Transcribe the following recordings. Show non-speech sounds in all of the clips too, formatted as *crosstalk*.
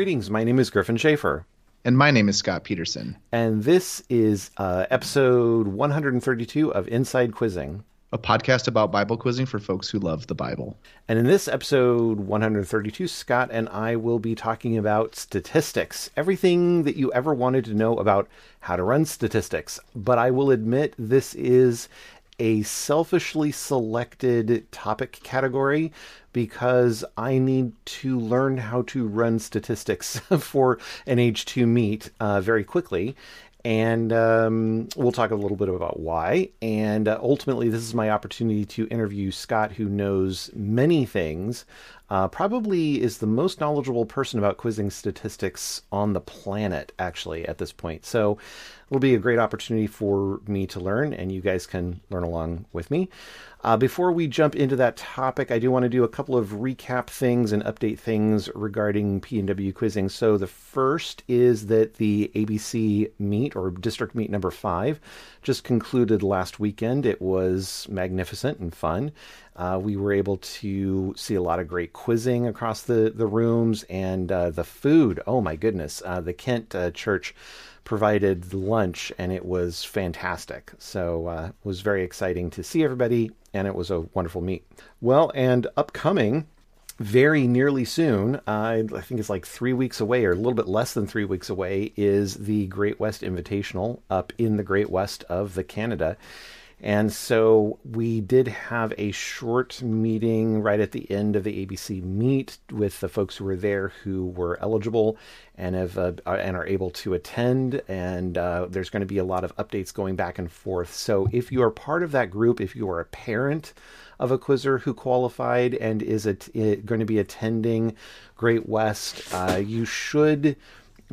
Greetings, my name is Gryphon Schaefer. And my name is Scott Peterson. And this is uh, episode 132 of Inside Quizzing, a podcast about Bible quizzing for folks who love the Bible. And in this episode 132, Scott and I will be talking about statistics, everything that you ever wanted to know about how to run statistics. But I will admit this is a selfishly selected topic category because I need to learn how to run statistics *laughs* for an age 2 meet uh, very quickly. And um, we'll talk a little bit about why. And uh, ultimately, this is my opportunity to interview Scott, who knows many things uh, probably is the most knowledgeable person about quizzing statistics on the planet, actually, at this point. So it'll be a great opportunity for me to learn, and you guys can learn along with me. Uh, before we jump into that topic, I do want to do a couple of recap things and update things regarding PNW quizzing. So the first is that the ABC meet or district meet number five just concluded last weekend. It was magnificent and fun. Uh, we were able to see a lot of great quizzing across the, the rooms and uh, the food. Oh my goodness. Uh, the Kent uh, Church provided lunch and it was fantastic. So uh, it was very exciting to see everybody and it was a wonderful meet. Well, and upcoming very nearly soon, uh, I think it's like three weeks away or a little bit less than three weeks away, is the Great West Invitational up in the Great West of the Canada. And so we did have a short meeting right at the end of the ABC meet with the folks who were there who were eligible and have uh, and are able to attend. And uh, there's going to be a lot of updates going back and forth. So if you are part of that group, if you are a parent of a quizzer who qualified and is going to be attending Great West, uh, you should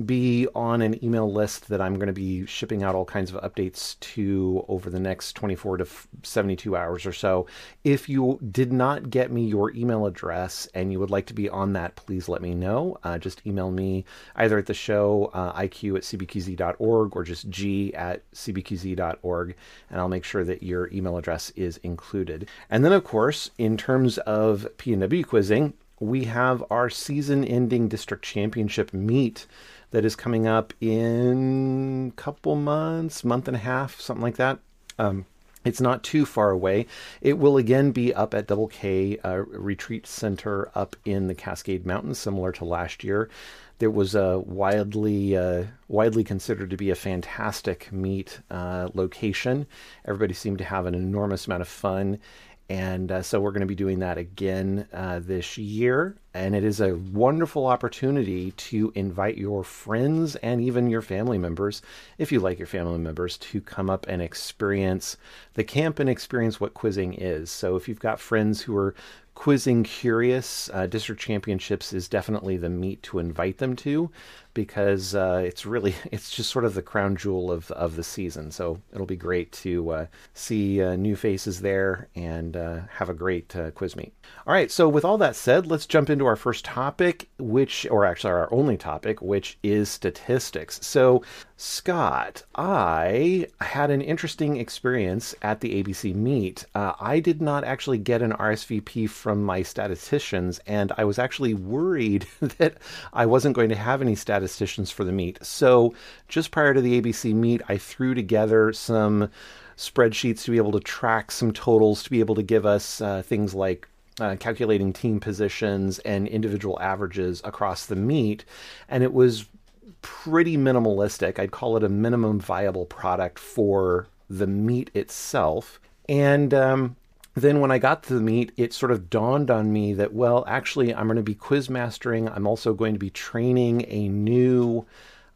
be on an email list that I'm going to be shipping out all kinds of updates to over the next 24 to 72 hours or so. If you did not get me your email address and you would like to be on that, please let me know. Uh, just email me either at the show, uh, iq at cbqz.org, or just g at cbqz.org, and I'll make sure that your email address is included. And then, of course, in terms of PNW quizzing, we have our season ending district championship meet that is coming up in a couple months, month and a half, something like that. Um, it's not too far away. It will again be up at Double K uh, Retreat Center up in the Cascade Mountains, similar to last year. There was a widely uh, widely considered to be a fantastic meet uh, location. Everybody seemed to have an enormous amount of fun, and uh, so we're going to be doing that again uh, this year. And it is a wonderful opportunity to invite your friends and even your family members, if you like your family members, to come up and experience the camp and experience what quizzing is. So if you've got friends who are quizzing curious, uh, district championships is definitely the meet to invite them to because uh, it's really *laughs* it's just sort of the crown jewel of of the season. So it'll be great to uh, see uh, new faces there and uh, have a great uh, quiz meet. All right, so with all that said, let's jump into our first topic, which or actually our only topic, which is statistics. So Scott, I had an interesting experience at the ABC meet. Uh, I did not actually get an RSVP from my statisticians, and I was actually worried *laughs* that I wasn't going to have any statisticians for the meet. So, just prior to the ABC meet, I threw together some spreadsheets to be able to track some totals, to be able to give us uh, things like uh, calculating team positions and individual averages across the meet. And it was pretty minimalistic. I'd call it a minimum viable product for the meet itself. And um, then when I got to the meet, it sort of dawned on me that, well, actually, I'm going to be quiz mastering. I'm also going to be training a new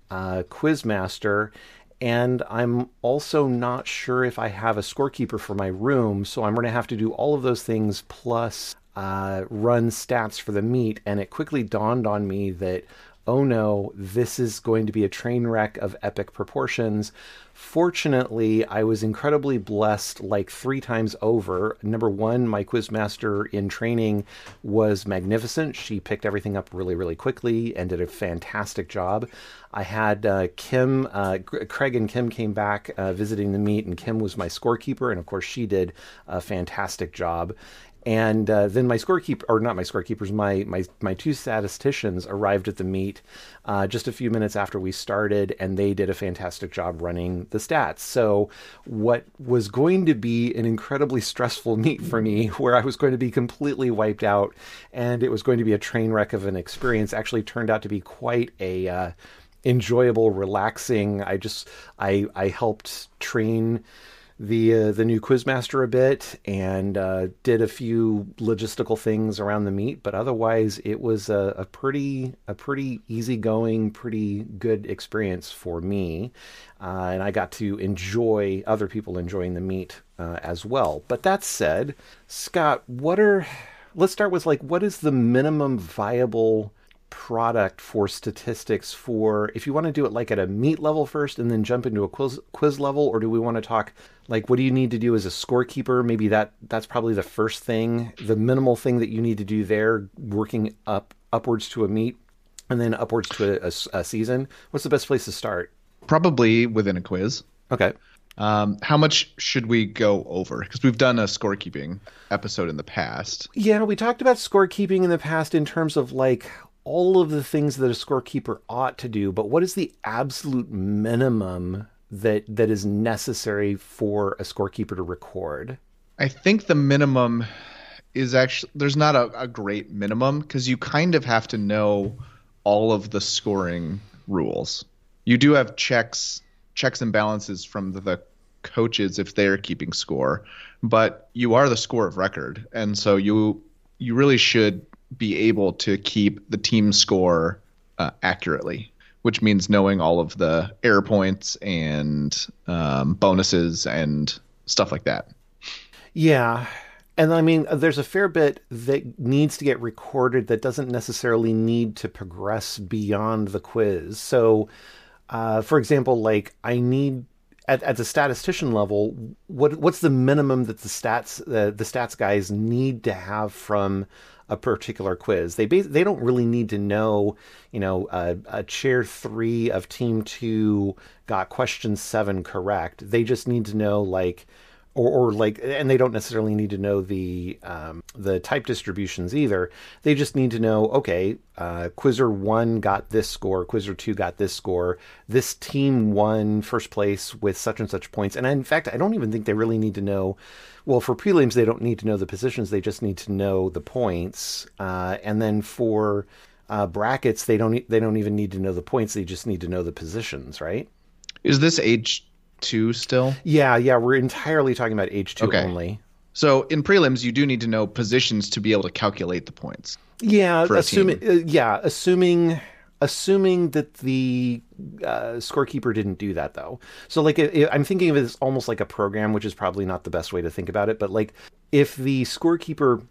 uh, quiz master. And I'm also not sure if I have a scorekeeper for my room. So I'm going to have to do all of those things plus uh, run stats for the meet. And it quickly dawned on me that oh no, this is going to be a train wreck of epic proportions Fortunately, I was incredibly blessed like three times over. Number one, my quizmaster in training was magnificent. She picked everything up really, really quickly and did a fantastic job. I had uh, Kim, uh, Craig and Kim came back uh, visiting the meet, and Kim was my scorekeeper, and of course, she did a fantastic job. And uh, then my scorekeeper, or not my scorekeepers, my, my, my two statisticians arrived at the meet uh, just a few minutes after we started, and they did a fantastic job running the stats. So, what was going to be an incredibly stressful meet for me, where I was going to be completely wiped out and it was going to be a train wreck of an experience, actually turned out to be quite a uh, enjoyable, relaxing. I just I I helped train the uh, the new quizmaster a bit and uh, did a few logistical things around the meet, but otherwise it was a, a pretty a pretty easygoing, pretty good experience for me, uh, and I got to enjoy other people enjoying the meet uh, as well. But that said, Scott, what are let's start with like what is the minimum viable product for statistics for if you want to do it like at a meet level first and then jump into a quiz quiz level or do we want to talk like what do you need to do as a scorekeeper maybe that that's probably the first thing the minimal thing that you need to do there working up upwards to a meet and then upwards to a, a, a season what's the best place to start Probably within a quiz. okay Um, how much should we go over? Because we've done a scorekeeping episode in the past. Yeah, we talked about scorekeeping in the past in terms of like all of the things that a scorekeeper ought to do, but what is the absolute minimum that that is necessary for a scorekeeper to record? I think the minimum is actually there's not a, a great minimum because you kind of have to know all of the scoring rules. You do have checks checks and balances from the, the coaches if they're keeping score, but you are the score of record, and so you you really should be able to keep the team score uh, accurately, which means knowing all of the error points and um, bonuses and stuff like that. Yeah. And I mean, there's a fair bit that needs to get recorded that doesn't necessarily need to progress beyond the quiz. So, uh, for example, like I need at, at the statistician level, what what's the minimum that the stats uh, the stats guys need to have from a particular quiz? They bas- they don't really need to know, you know, a chair three of team two got question seven correct. They just need to know like or, or like and they don't necessarily need to know the um, the type distributions either. They just need to know okay uh, quizzer 1 got this score quizzer 2 got this score this team won first place with such and such points. And in fact i don't even think they really need to know well for prelims they don't need to know the positions they just need to know the points. Uh, and then for uh, brackets they don't they don't even need to know the points they just need to know the positions right? Is this age two still? yeah yeah we're entirely talking about age 2 Okay. only So in prelims, you do need to know positions to be able to calculate the points. Yeah, assuming uh, yeah, assuming assuming that the uh, scorekeeper didn't do that though. So like i I'm thinking of it as almost like a program, which is probably not the best way to think about it, but like if the scorekeeper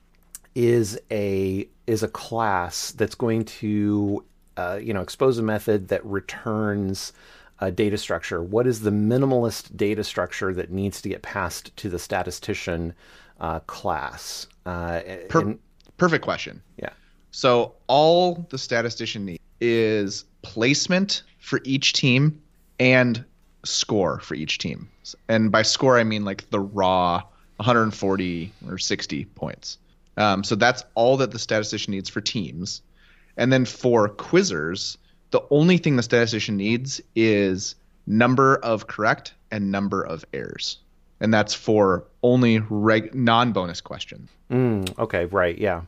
is a is a class that's going to uh, you know expose a method that returns a data structure what is the minimalist data structure that needs to get passed to the statistician uh, class uh, Per- and- perfect question. yeah So all the statistician needs is placement for each team and score for each team. And by score, I mean like the raw 140 or 60 points. Um, so that's all that the statistician needs for teams. And then for quizzers, the only thing the statistician needs is number of correct and number of errors. And that's for only reg- non-bonus questions. Mm, okay, right, yeah.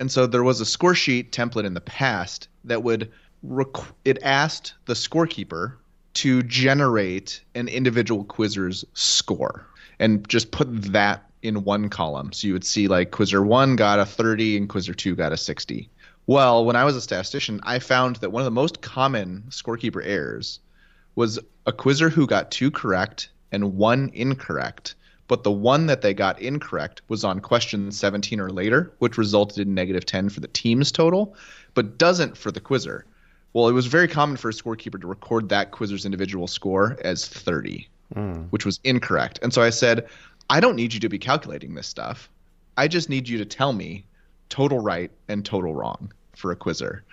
And so there was a score sheet template in the past that would requ- it asked the scorekeeper to generate an individual quizzer's score and just put that in one column. So you would see like quizzer 1 got a 30 and quizzer 2 got a 60. Well, when I was a statistician, I found that one of the most common scorekeeper errors was a quizzer who got two correct and one incorrect, but the one that they got incorrect was on question 17 or later, which resulted in negative 10 for the team's total, but doesn't for the quizzer. well, it was very common for a scorekeeper to record that quizzer's individual score as 30, mm. which was incorrect. And so I said, I don't need you to be calculating this stuff. I just need you to tell me total right and total wrong for a quizzer,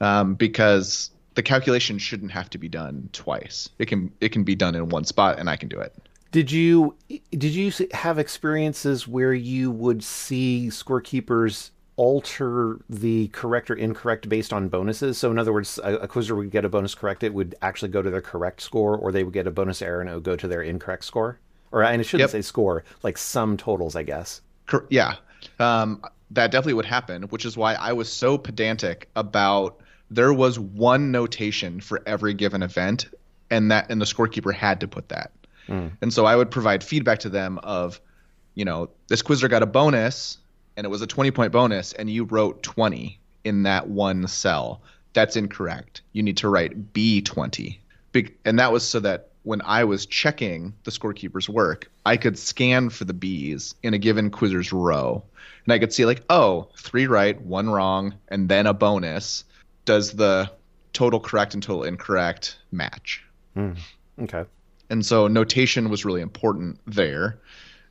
um, because the calculation shouldn't have to be done twice. It can it can be done in one spot, and I can do it. Did you did you have experiences where you would see scorekeepers alter the correct or incorrect based on bonuses? So, in other words, a, a, quizzer would get a bonus correct, it would actually go to their correct score, or they would get a bonus error and it would go to their incorrect score. Or, and it shouldn't yep. say score, like sum totals, I guess. Yeah, um, that definitely would happen, which is why I was so pedantic about there was one notation for every given event, and that and the scorekeeper had to put that. Mm. And so I would provide feedback to them of, you know, this quizzer got a bonus and it was a 20 point bonus and you wrote 20 in that one cell. That's incorrect. You need to write B20. and that was so that when I was checking the scorekeeper's work, I could scan for the B's in a given quizzer's row. And I could see, like, oh, three right, one wrong, and then a bonus. Does the total correct and total incorrect match? Mm, okay. And so notation was really important there.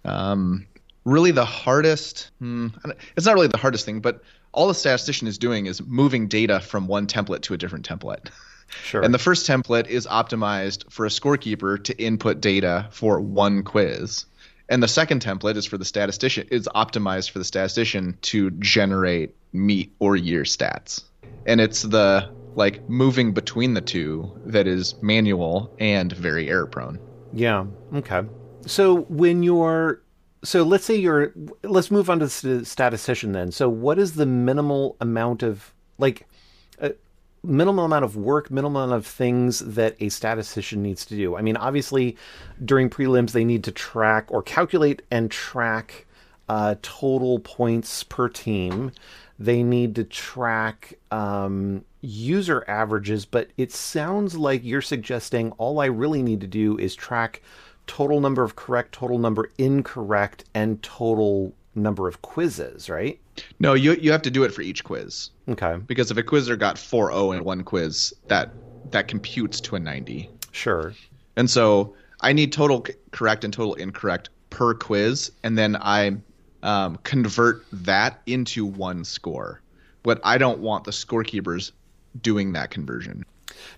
Um, really, the hardest, hmm, it's not really the hardest thing, but all the statistician is doing is moving data from one template to a different template. *laughs* Sure. And the first template is optimized for a scorekeeper to input data for one quiz. And the second template is for the statistician is optimized for the statistician to generate meet or year stats. And it's the like moving between the two that is manual and very error prone. Yeah. Okay. So when you're so let's say you're let's move on to the statistician then. So what is the minimal amount of like minimal amount of work, minimal amount of things that a statistician needs to do? I mean, obviously during prelims they need to track or calculate and track uh, total points per team. They need to track um, user averages, but it sounds like you're suggesting all I really need to do is track total number of correct, total number incorrect, and total number of quizzes, right? No, you you have to do it for each quiz. Okay. Because if a quizzer got 4.0 in one quiz, that that computes to a 90. Sure. And so I need total correct and total incorrect per quiz, and then I um, convert that into one score. But I don't want the scorekeepers doing that conversion.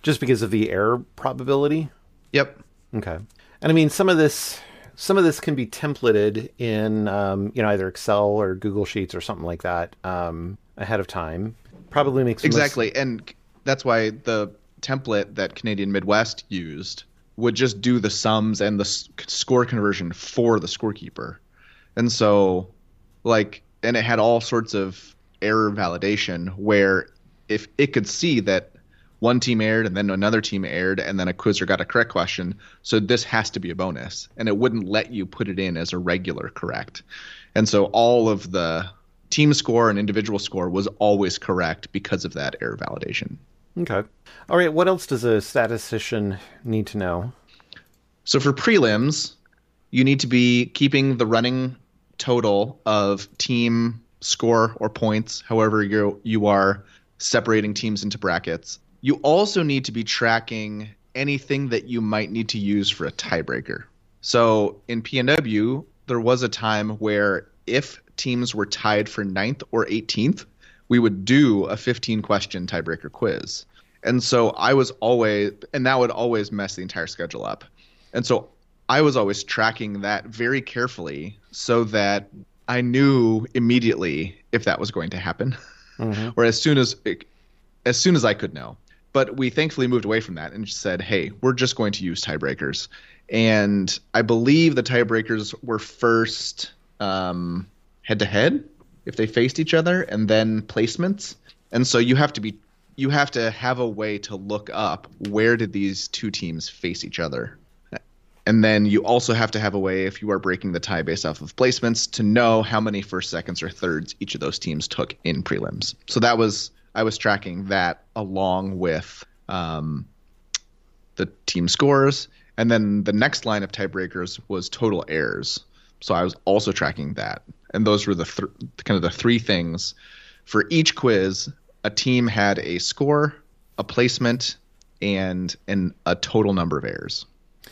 Just because of the error probability? Yep. Okay. And I mean, some of this some of this can be templated in um, you know either Excel or Google Sheets or something like that um, ahead of time. Probably makes exactly, most... and that's why the template that Canadian Midwest used would just do the sums and the score conversion for the scorekeeper, and so like and it had all sorts of error validation where if it could see that one team aired and then another team aired and then a quizzer got a correct question. So this has to be a bonus and it wouldn't let you put it in as a regular correct. And so all of the team score and individual score was always correct because of that error validation. Okay. All right what else does a statistician need to know? So for prelims you need to be keeping the running total of team score or points however you you are separating teams into brackets you also need to be tracking anything that you might need to use for a tiebreaker. So in PNW, there was a time where if teams were tied for ninth or 18th, we would do a 15 question tiebreaker quiz. And so I was always, and that would always mess the entire schedule up. And so I was always tracking that very carefully so that I knew immediately if that was going to happen, mm-hmm. *laughs* or as soon as as soon as I could know. But we thankfully moved away from that and said, hey, we're just going to use tiebreakers. And I believe the tiebreakers were first head to head if they faced each other, and then placements. And so you have to be you have to have a way to look up where did these two teams face each other. And then you also have to have a way, if you are breaking the tie based off of placements, to know how many first, seconds, or thirds each of those teams took in prelims. So that was I was tracking that along with um, the team scores. And then the next line of tiebreakers was total errors. So I was also tracking that. And those were the th- kind of the three things for each quiz. A team had a score, a placement and and a total number of errors.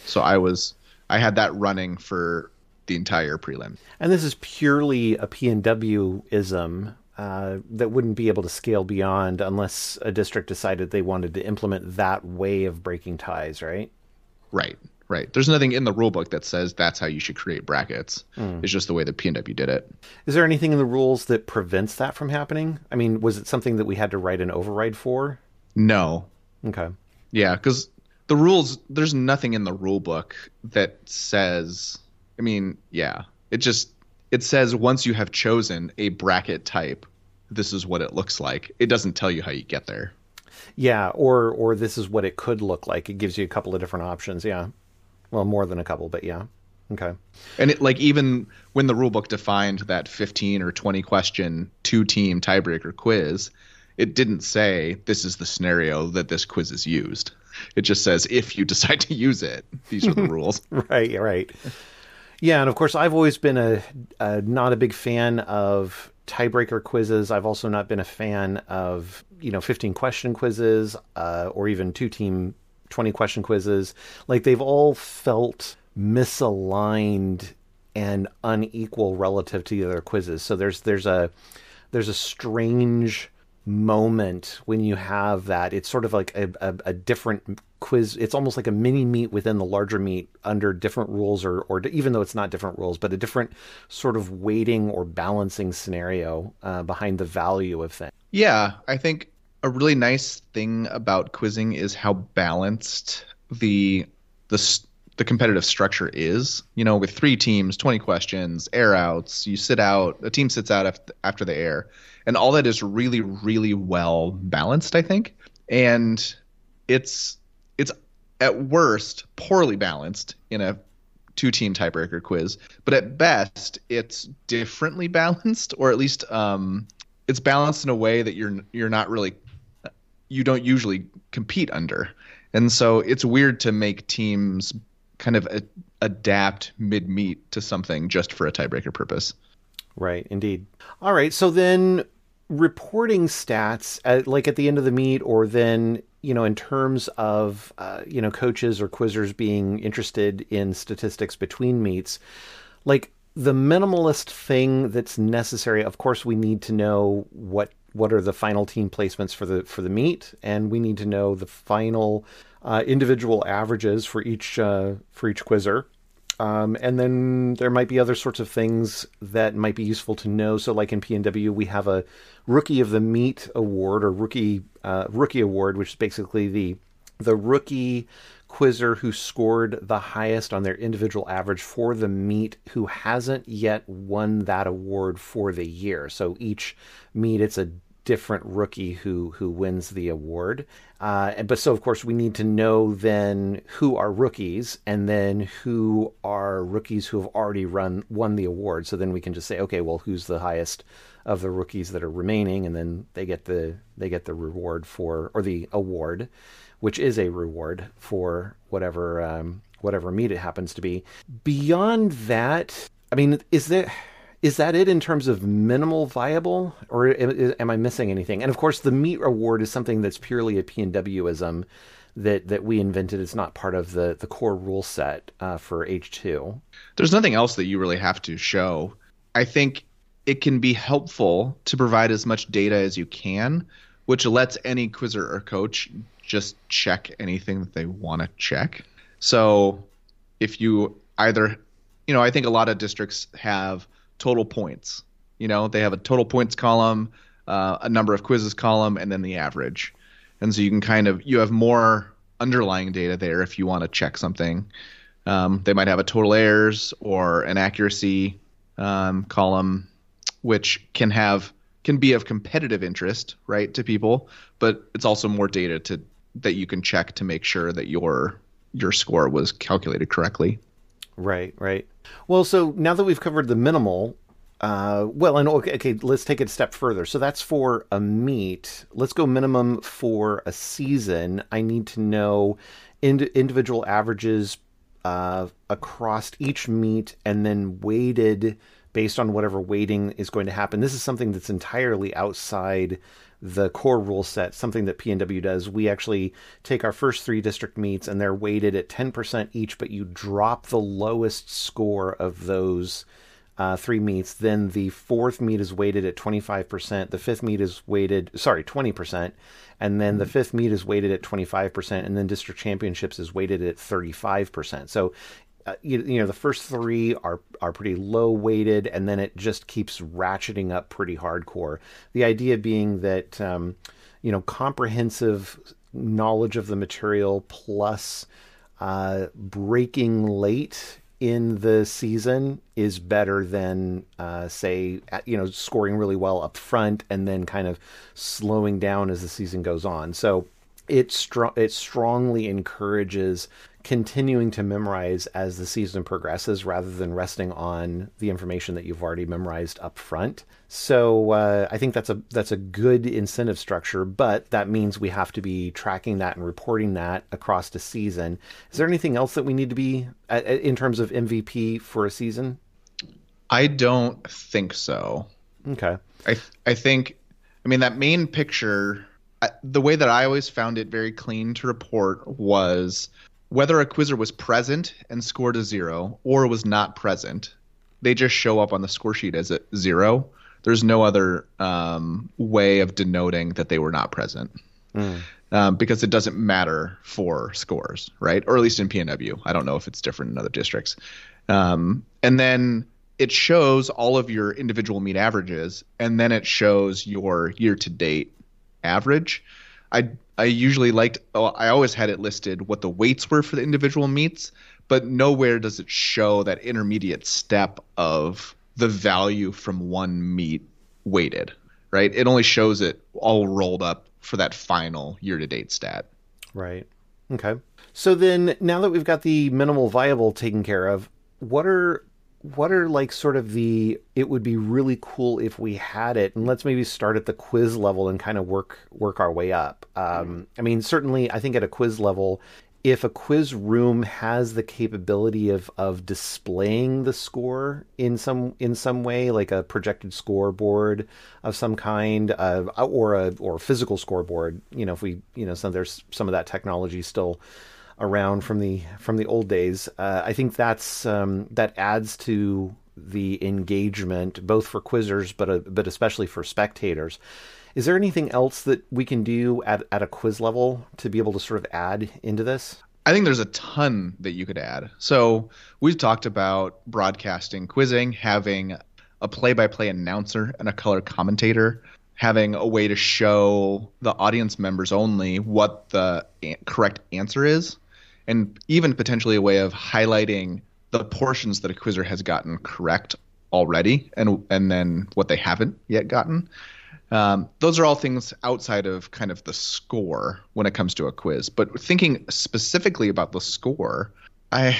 So I was I had that running for the entire prelim. And this is purely a PNW ism uh, that wouldn't be able to scale beyond unless a district decided they wanted to implement that way of breaking ties, right? Right, right. There's nothing in the rulebook that says that's how you should create brackets. Mm. It's just the way the PNW did it. Is there anything in the rules that prevents that from happening? I mean, was it something that we had to write an override for? No. Okay. Yeah, because the rules, there's nothing in the rule book that says, I mean, yeah, it just, it says once you have chosen a bracket type, this is what it looks like. It doesn't tell you how you get there. Yeah, or or this is what it could look like. It gives you a couple of different options. Yeah, well, more than a couple, but yeah. Okay. And it, like even when the rulebook defined that 15 or 20 question two team tiebreaker quiz, it didn't say this is the scenario that this quiz is used. It just says if you *laughs* decide to use it, these are the *laughs* rules. right, right. Yeah, and of course I've always been a, a not a big fan of tiebreaker quizzes. I've also not been a fan of you know 15 question quizzes uh, or even two team 20 question quizzes. Like they've all felt misaligned and unequal relative to the other quizzes. So there's there's a there's a strange moment when you have that. It's sort of like a, a, a, different quiz. It's almost like a mini meet within the larger meet under different rules, or, or even though it's not different rules, but a different sort of weighting or balancing scenario uh, behind the value of things. Yeah, I think a really nice thing about quizzing is how balanced the the the competitive structure is. You know, with three teams, 20 questions, air outs, you sit out, a team sits out after, the air and all that is really really well balanced i think and it's it's at worst poorly balanced in a two team tiebreaker quiz but at best it's differently *laughs* balanced or at least um, it's balanced in a way that you're you're not really you don't usually compete under and so it's weird to make teams kind of a, adapt mid meet to something just for a tiebreaker purpose Right, indeed. All right, so then reporting stats at, like at the end of the meet or then you know in terms of uh, you know coaches or quizzers being interested in statistics between meets like the minimalist thing that's necessary of course we need to know what what are the final team placements for the for the meet and we need to know the final uh, individual averages for each uh, for each quizzer um, and then there might be other sorts of things that might be useful to know. So, like in PNW, we have a Rookie of the Meet award or Rookie uh, Rookie Award, which is basically the the rookie quizzer who scored the highest on their individual average for the meet who hasn't yet won that award for the year. So each meet, it's a different rookie who who wins the award. Uh, but so of course we need to know then who are rookies and then who are rookies who have already run won the award. So then we can just say, okay, well, who's the highest of the rookies that are remaining, and then they get the they get the reward for or the award, which is a reward for whatever um, whatever meet it happens to be. Beyond that, I mean, is there is that it in terms of minimal viable, or am I missing anything? And of course, the meet award is something that's purely a PNWism that that we invented. It's not part of the the core rule set uh, for age two. There's nothing else that you really have to show. I think it can be helpful to provide as much data as you can, which lets any quizzer or coach just check anything that they want to check. So if you either, you know, I think a lot of districts have total points. You know, they have a total points column, uh, a number of quizzes column, and then the average. And so you can kind of you have more underlying data there if you want to check something. Um, they might have a total errors or an accuracy um, column, which can have can be of competitive interest, right, to people. But it's also more data to that you can check to make sure that your your score was calculated correctly. Right, right. Well, so now that we've covered the minimal, uh, well, and okay, okay, let's take it a step further. So that's for a meet. Let's go minimum for a season. I need to know ind- individual averages uh, across each meet, and then weighted based on whatever weighting is going to happen. This is something that's entirely outside the core rule set, something that PNW does. We actually take our first three district meets and they're weighted at 10% each, but you drop the lowest score of those uh, three meets. Then the fourth meet is weighted at 25%. The fifth meet is weighted, sorry, 20%. And then the mm-hmm. fifth meet is weighted at 25%. And then district championships is weighted at 35%. So uh, you, you, know the first three are are pretty low weighted and then it just keeps ratcheting up pretty hardcore. The idea being that um, you know comprehensive knowledge of the material plus uh, breaking late in the season is better than uh, say you know scoring really well up front and then kind of slowing down as the season goes on. So it str- it strongly encourages continuing to memorize as the season progresses rather than resting on the information that you've already memorized up front. So uh, I think that's a that's a good incentive structure, but that means we have to be tracking that and reporting that across the season. Is there anything else that we need to be uh, uh, in terms of MVP for a season? I don't think so. Okay. I I think I mean that main picture the way that I always found it very clean to report was whether a quizzer was present and scored a zero or was not present, they just show up on the score sheet as a zero. There's no other um, way of denoting that they were not present. Mm. Um, because it doesn't matter for scores, right? Or at least in PNW. I don't know if it's different in other districts. Um, and then it shows all of your individual meet averages, and then it shows your year to date average. I I usually liked oh, I always had it listed what the weights were for the individual meets, but nowhere does it show that intermediate step of the value from one meet weighted, right? It only shows it all rolled up for that final year to date stat. Right. Okay. So then now that we've got the minimal viable taken care of, what are what are like sort of the it would be really cool if we had it and let's maybe start at the quiz level and kind of work work our way up. Um, i mean certainly i think at a quiz level if a quiz room has the capability of of displaying the score in some in some way like a projected scoreboard of some kind uh, or a or a physical scoreboard you know if we you know some there's some of that technology still around from the from the old days. Uh, I think that's um, that adds to the engagement both for quizzers, but uh, but especially for spectators. Is there anything else that we can do at, at a quiz level to be able to sort of add into this? I think there's a ton that you could add. So we've talked about broadcasting quizzing, having a play-by-play announcer and a color commentator, having a way to show the audience members only what the correct answer is and even potentially a way of highlighting the portions that a quizzer has gotten correct already and and then what they haven't yet gotten. Um, those are all things outside of kind of the score when it comes to a quiz. But thinking specifically about the score, I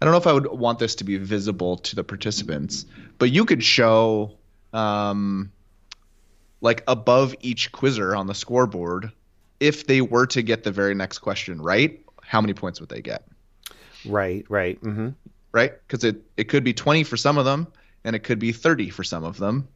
I don't know if I would want this to be visible to the participants, but you could show um, like above each quizzer on the scoreboard if they were to get the very next question right, how many points would they get? Right, right. Mm-hmm. Right? Because it, it could be 20 for some of them, and it could be 30 for some of them.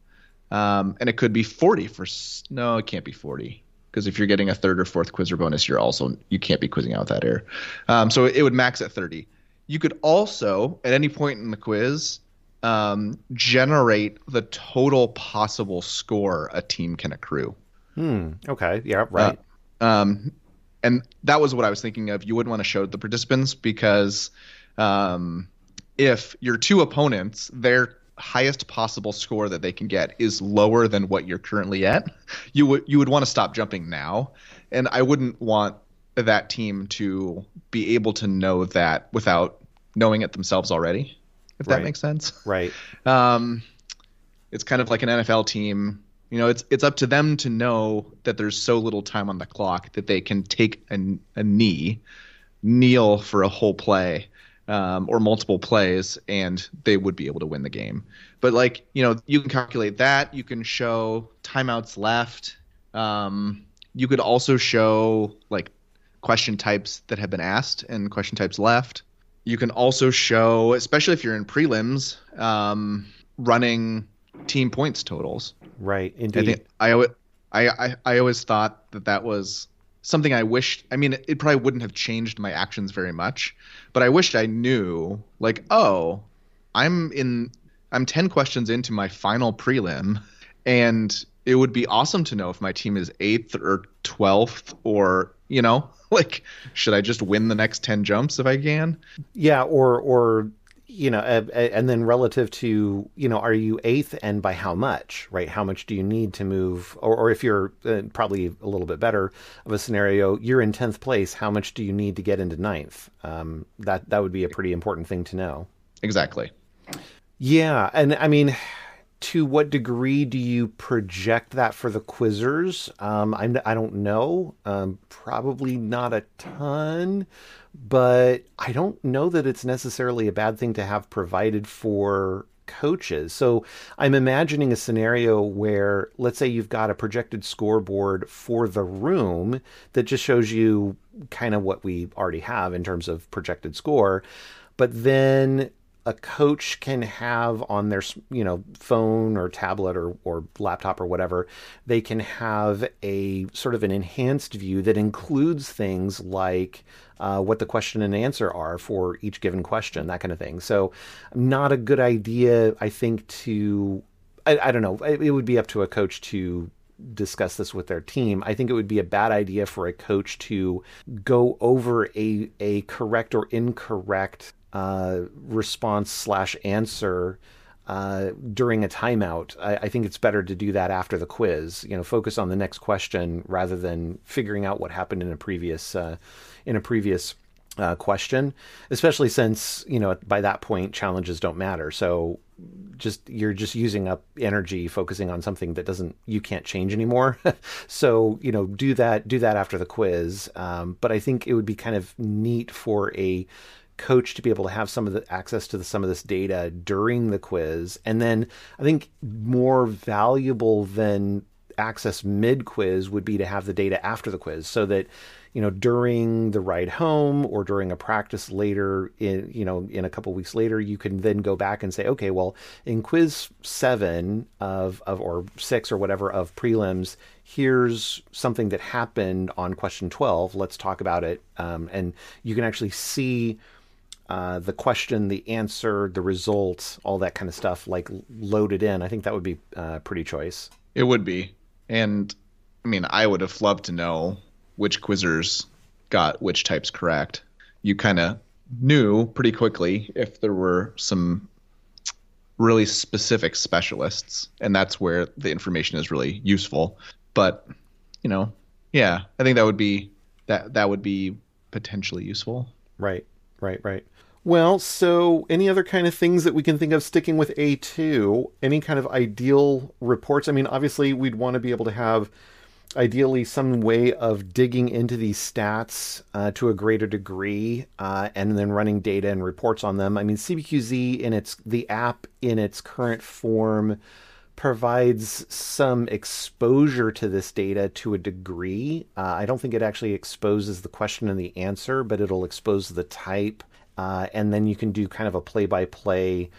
Um, and it could be 40 for. No, it can't be 40. Because if you're getting a third or fourth quizzer bonus, you're also you can't be quizzing out that error. Um, so it would max at 30. You could also, at any point in the quiz, um, generate the total possible score a team can accrue. Hmm. Okay. Yeah. Right. Uh, um, and that was what I was thinking of. You wouldn't want to show the participants because um, if your two opponents, their highest possible score that they can get is lower than what you're currently at, you would you would want to stop jumping now. And I wouldn't want that team to be able to know that without knowing it themselves already. If that makes sense. Right. *laughs* Um, it's kind of like an NFL team you know, it's it's up to them to know that there's so little time on the clock that they can take a, a knee, kneel for a whole play, um, or multiple plays, and they would be able to win the game. But like, you know, you can calculate that. You can show timeouts left. Um, you could also show like question types that have been asked and question types left. you can also show, especially if you're in prelims, um, running team points totals. Right. I Indeed. think I, I I I always thought that that was something I wished. I mean, it probably wouldn't have changed my actions very much, but I wished I knew. Like, oh, I'm in. I'm ten questions into my final prelim, and it would be awesome to know if my team is eighth or twelfth, or you know, *laughs* like, should I just win the next ten jumps if I can? Yeah, or or you know, uh, and then relative to you know, are you eighth and by how much? Right? How much do you need to move? Or, or if you're uh, probably a little bit better of a scenario, you're in tenth place. How much do you need to get into ninth? Um, that that would be a pretty important thing to know. Exactly. Yeah, and I mean, to what degree do you project that for the quizzers? Um, I'm, I don't know. Um, probably not a ton, but I don't know that it's necessarily a bad thing to have provided for coaches. So I'm imagining a scenario where, let's say, you've got a projected scoreboard for the room that just shows you kind of what we already have in terms of projected score, but then a coach can have on their you know phone or tablet or, or laptop or whatever they can have a sort of an enhanced view that includes things like uh, what the question and answer are for each given question that kind of thing so not a good idea i think to i, I don't know it, it would be up to a coach to discuss this with their team. I think it would be a bad idea for a coach to go over a a correct or incorrect uh, response slash answer uh, during a timeout. I, I, think it's better to do that after the quiz. You know, focus on the next question rather than figuring out what happened in a previous uh, in a previous uh, question. Especially since you know by that point challenges don't matter. So just you're just using up energy focusing on something that doesn't you can't change anymore *laughs* so you know do that do that after the quiz um, but i think it would be kind of neat for a coach to be able to have some of the access to the, some of this data during the quiz. And then i think more valuable than access mid quiz would be to have the data after the quiz so that you know during the ride home or during a practice later in you know in a couple weeks later you can then go back and say okay well in quiz 7 of of or 6 or whatever of prelims here's something that happened on question 12 let's talk about it. Um, and you can actually see uh, the question, the answer, the results, all that kind of stuff, like loaded in. I think that would be uh, pretty choice. It would be, and I mean, I would have loved to know which quizzers got which types correct. You kind of knew pretty quickly if there were some really specific specialists, and that's where the information is really useful. But you know, yeah, I think that would be that that would be potentially useful. Right, right, right. Well, so any other kind of things that we can think of sticking with age 2? Any kind of ideal reports? I mean, obviously, we'd want to be able to have ideally some way of digging into these stats uh, to a greater degree uh, and then running data and reports on them. I mean, CBQZ in its the app in its current form provides some exposure to this data to a degree. Uh, I don't think it actually exposes the question and the answer, but it'll expose the type uh, and then you can do kind of a play by play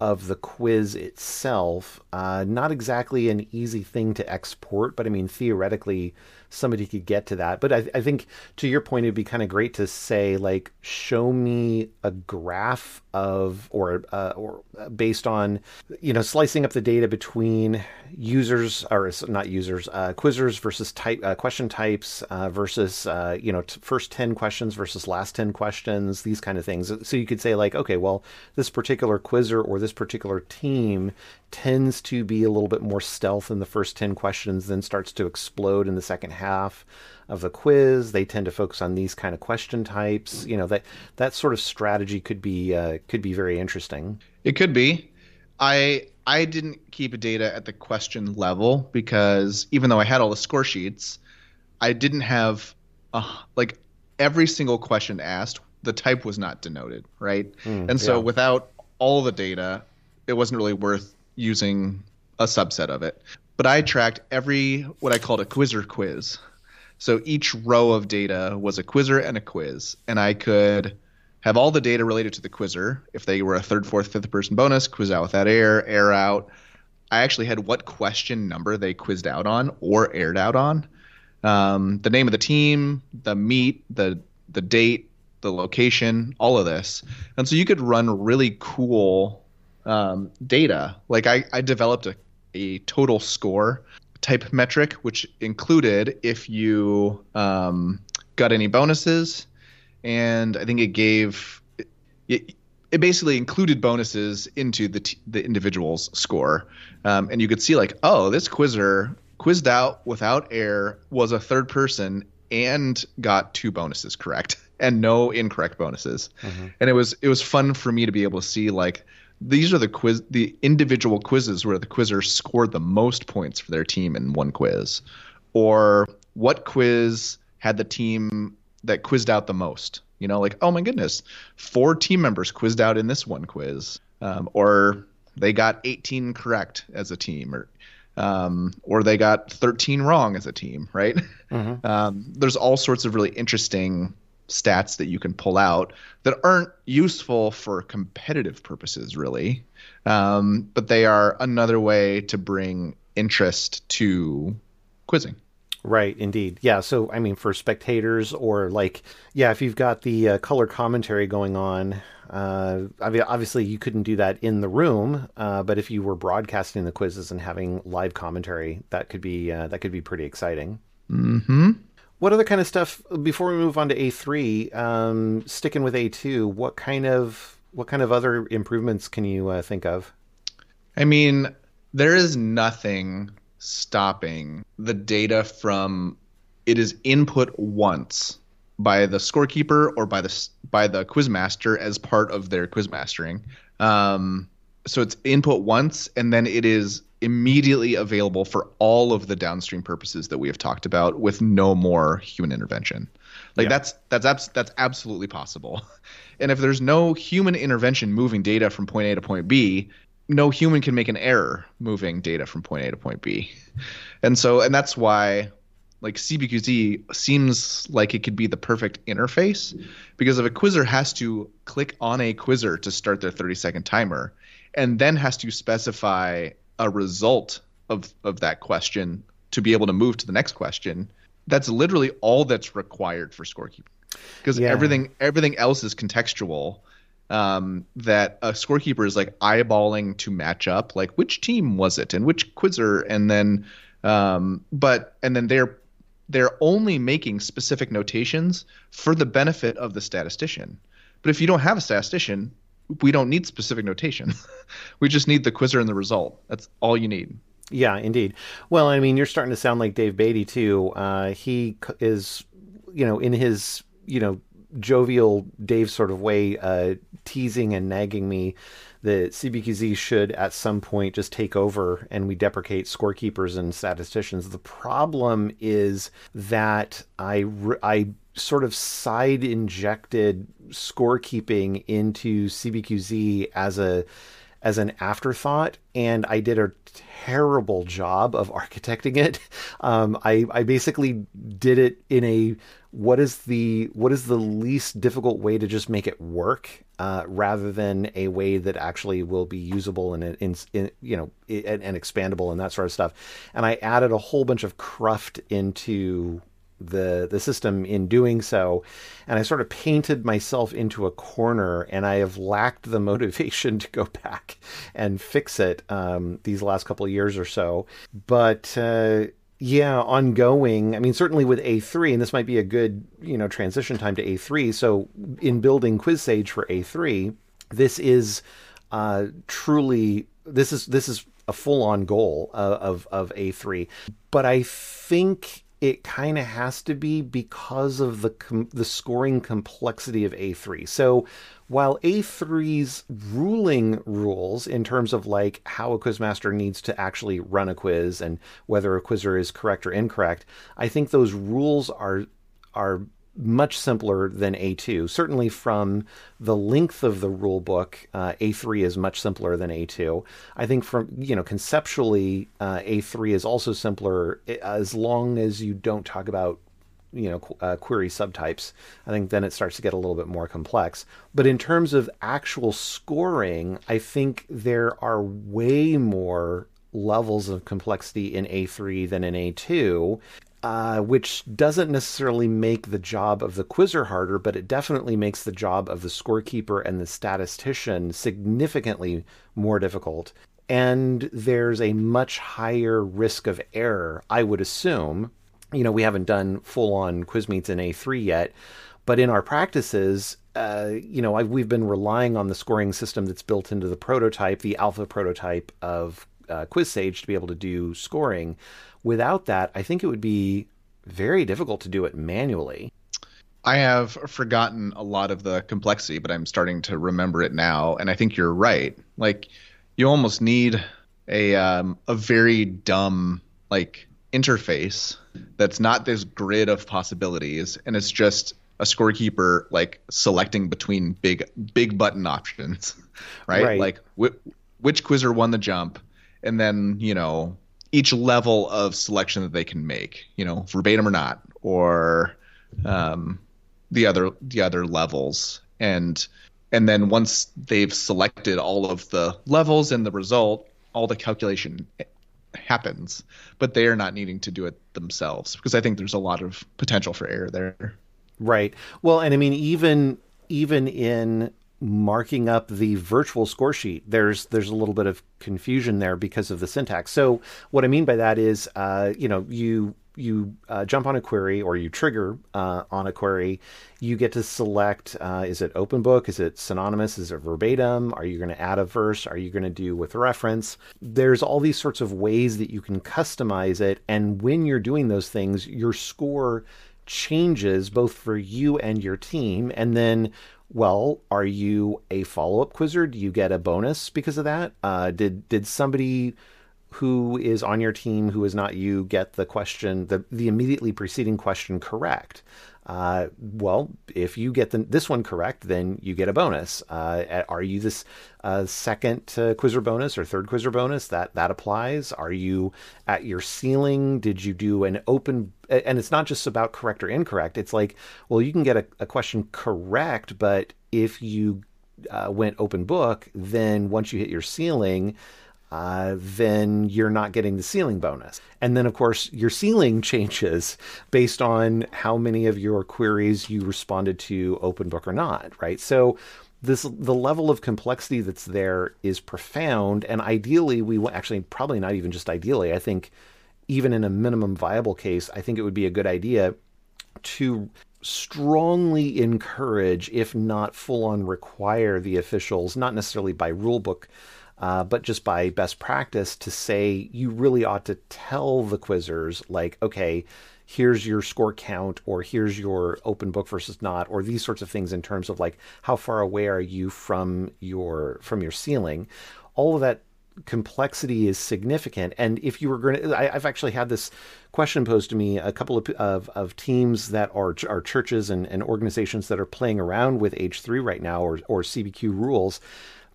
of the quiz itself. Uh, not exactly an easy thing to export, but I mean, theoretically, somebody could get to that. But I, I think to your point, it'd be kind of great to say, like, show me a graph of, or, uh, or based on, you know, slicing up the data between users or not users, uh, quizzers versus type uh, question types uh, versus, uh, you know, t- first 10 questions versus last 10 questions, these kind of things. So you could say, like, okay, well, this particular quizzer or this particular team tends to be a little bit more stealth in the first 10 questions, then starts to explode in the second half of the quiz. They tend to focus on these kind of question types. You know, that that sort of strategy could be uh, could be very interesting. It could be. I I didn't keep data at the question level because even though I had all the score sheets, I didn't have uh, like every single question asked, the type was not denoted, right? Mm, and so yeah. without all the data, it wasn't really worth using a subset of it. But I tracked every what I called a quizzer quiz. So each row of data was a quizzer and a quiz, and I could have all the data related to the quizzer. If they were a third, fourth, fifth person bonus, quiz out without air, air out. I actually had what question number they quizzed out on or aired out on, um, the name of the team, the meet, the the date, the location, all of this, and so you could run really cool um, data. Like I, I developed a, a total score type metric, which included if you um, got any bonuses, and I think it gave it, it basically included bonuses into the t- the individual's score, um, and you could see like, oh, this quizzer quizzed out without air was a third person and got two bonuses correct *laughs* and no incorrect bonuses, mm-hmm. and it was it was fun for me to be able to see like these are the quiz the individual quizzes where the quizzer scored the most points for their team in one quiz. Or what quiz had the team that quizzed out the most? You know like oh my goodness four team members quizzed out in this one quiz um, or they got 18 correct as a team or um, or they got 13 wrong as a team right? Mm-hmm. *laughs* um, there's all sorts of really interesting stats that you can pull out that aren't useful for competitive purposes, really. Um, but they are another way to bring interest to quizzing. Right, indeed. Yeah, so I mean, for spectators or like, yeah, if you've got the uh, color commentary going on, uh, obviously you couldn't do that in the room, uh, but if you were broadcasting the quizzes and having live commentary, that could be uh, that could be pretty exciting. Hmm. What other kind of stuff before we move on to A3? Um, sticking with A2, what kind of what kind of other improvements can you uh, think of? I mean, there is nothing stopping the data from it is input once by the scorekeeper or by the by the quizmaster as part of their quiz mastering. Um, so it's input once and then it is immediately available for all of the downstream purposes that we have talked about with no more human intervention. Like yeah. that's that's abs- that's absolutely possible. *laughs* And if there's no human intervention moving data from point A to point B, no human can make an error moving data from point A to point B. *laughs* And so and that's why like CBQZ seems like it could be the perfect interface because if a quizzer has to click on a quizzer to start their 30 second timer and then has to specify a result of of that question to be able to move to the next question. That's literally all that's required for scorekeeping, because yeah. everything everything else is contextual. Um, that a scorekeeper is like eyeballing to match up, like which team was it and which quizzer, and then um, but and then they're they're only making specific notations for the benefit of the statistician. But if you don't have a statistician, we don't need specific notation. *laughs* we just need the quizzer and the result. That's all you need. Yeah, indeed. Well, I mean, you're starting to sound like Dave Beatty too. Uh, he is, you know, in his, you know, jovial Dave sort of way, uh, teasing and nagging me that CBQZ should at some point just take over and we deprecate scorekeepers and statisticians. The problem is that I, I sort of side injected scorekeeping into CBQZ as a as an afterthought, and I did a terrible job of architecting it. *laughs* Um, I, I basically did it in a what is the what is the least difficult way to just make it work, uh, rather than a way that actually will be usable and in, in, you know and, and expandable and that sort of stuff. And I added a whole bunch of cruft into the the system in doing so. And i sort of painted myself into a corner and i have lacked the *laughs* motivation to go back and fix it um, these last couple of years or so. But uh, yeah ongoing i mean certainly with a3 and this might be a good you know transition time to a3 so in building quizsage for a3 this is uh, truly this is this is a full on goal of, of, of A3. But I think it kind of has to be because of the com- the scoring complexity of A3. So while A3's ruling rules in terms of like how a quizmaster needs to actually run a quiz and whether a quizzer is correct or incorrect, I think those rules are are much simpler than A2. Certainly, from the length of the rule book, uh, A3 is much simpler than A2. I think, from you know, conceptually, uh, A3 is also simpler as long as you don't talk about you know uh, query subtypes. I think then it starts to get a little bit more complex. But in terms of actual scoring, I think there are way more levels of complexity in A3 than in A2. Uh, which doesn't necessarily make the job of the quizzer harder, but it definitely makes the job of the scorekeeper and the statistician significantly more difficult. And there's a much higher risk of error, I would assume. You know, we haven't done full on quiz meets in A3 yet, but in our practices, uh, you know, I've, we've been relying on the scoring system that's built into the prototype, the alpha prototype of uh, QuizSage to be able to do scoring. Without that, I think it would be very difficult to do it manually. I have forgotten a lot of the complexity, but I'm starting to remember it now, and I think you're right. Like, you almost need a um, a very dumb like interface that's not this grid of possibilities, and it's just a scorekeeper like selecting between big big button options, *laughs* right? Right. Like wh- which quizzer won the jump, and then you know each level of selection that they can make, you know, verbatim or not, or um, the other the other levels, and and then once they've selected all of the levels and the result, all the calculation happens, but they are not needing to do it themselves because I think there's a lot of potential for error there. Right. Well, and I mean, even even in marking up the virtual score sheet, there's there's a little bit of confusion there because of the syntax. So what I mean by that is, uh, you know, you you uh, jump on a query or you trigger uh, on a query, you get to select uh, is it open book, is it synonymous, is it verbatim, are you going to add a verse, are you going to do with reference? There's all these sorts of ways that you can customize it, and when you're doing those things, your score changes both for you and your team, and then well, are you a follow-up quizzer? Do you get a bonus because of that? Uh, did did somebody who is on your team who is not you get the question the the immediately preceding question correct? Uh, well, if you get the, this one correct, then you get a bonus. Uh, are you this uh, second uh, quizzer bonus or third quizzer bonus? That that applies. Are you at your ceiling? Did you do an open? And it's not just about correct or incorrect. It's like, well, you can get a, a question correct, but if you uh, went open book, then once you hit your ceiling, uh, then you're not getting the ceiling bonus. And then, of course, your ceiling *laughs* changes based on how many of your queries you responded to open book or not, right? So this the level of complexity that's there is profound, and ideally, we actually probably not even just ideally. I think even in a minimum viable case, I think it would be a good idea to strongly encourage, if not full on require, the officials, not necessarily by rule book uh, but just by best practice to say you really ought to tell the quizzers, like, okay, here's your score count, or here's your open book versus not, or these sorts of things in terms of like how far away are you from your from your ceiling. All of that complexity is significant. And if you were going to, I, have actually had this question posed to me a couple of, of, of teams that are, are churches and, and organizations that are playing around with age 3 right now or, or CBQ rules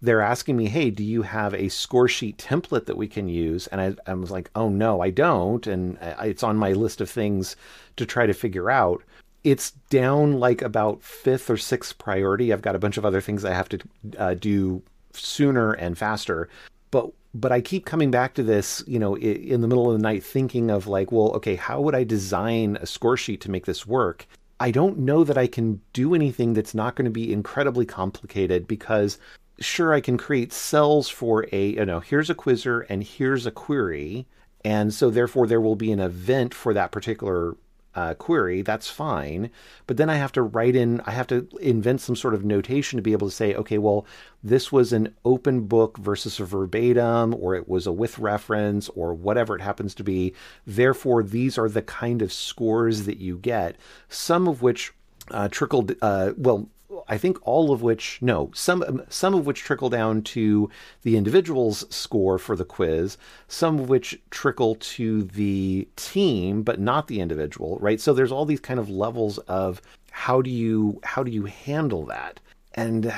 they're asking me, hey, do you have a score sheet template that we can use? And I, I was like, oh, no, I don't. And I, it's on my list of things to try to figure out. It's down like about fifth or sixth priority. I've got a bunch of other things I have to uh, do sooner and faster. But but I keep coming back to this, you know, in the middle of the night, thinking of like, well, okay, how would I design a score sheet to make this work? I don't know that I can do anything that's not going to be incredibly complicated because sure I can create cells for a you know here's a quizzer and here's a query. And so therefore there will be an event for that particular uh, query. That's fine. But then I have to write in I have to invent some sort of notation to be able to say okay well this was an open book versus a verbatim or it was a with reference or whatever it happens to be. Therefore these are the kind of scores that you get some of which uh, trickled uh, well I think all of which no some um, some of which trickle down to the individual's score for the quiz, some of which trickle to the team but not the individual, right? So there's all these kind of levels of how do you how do you handle that? And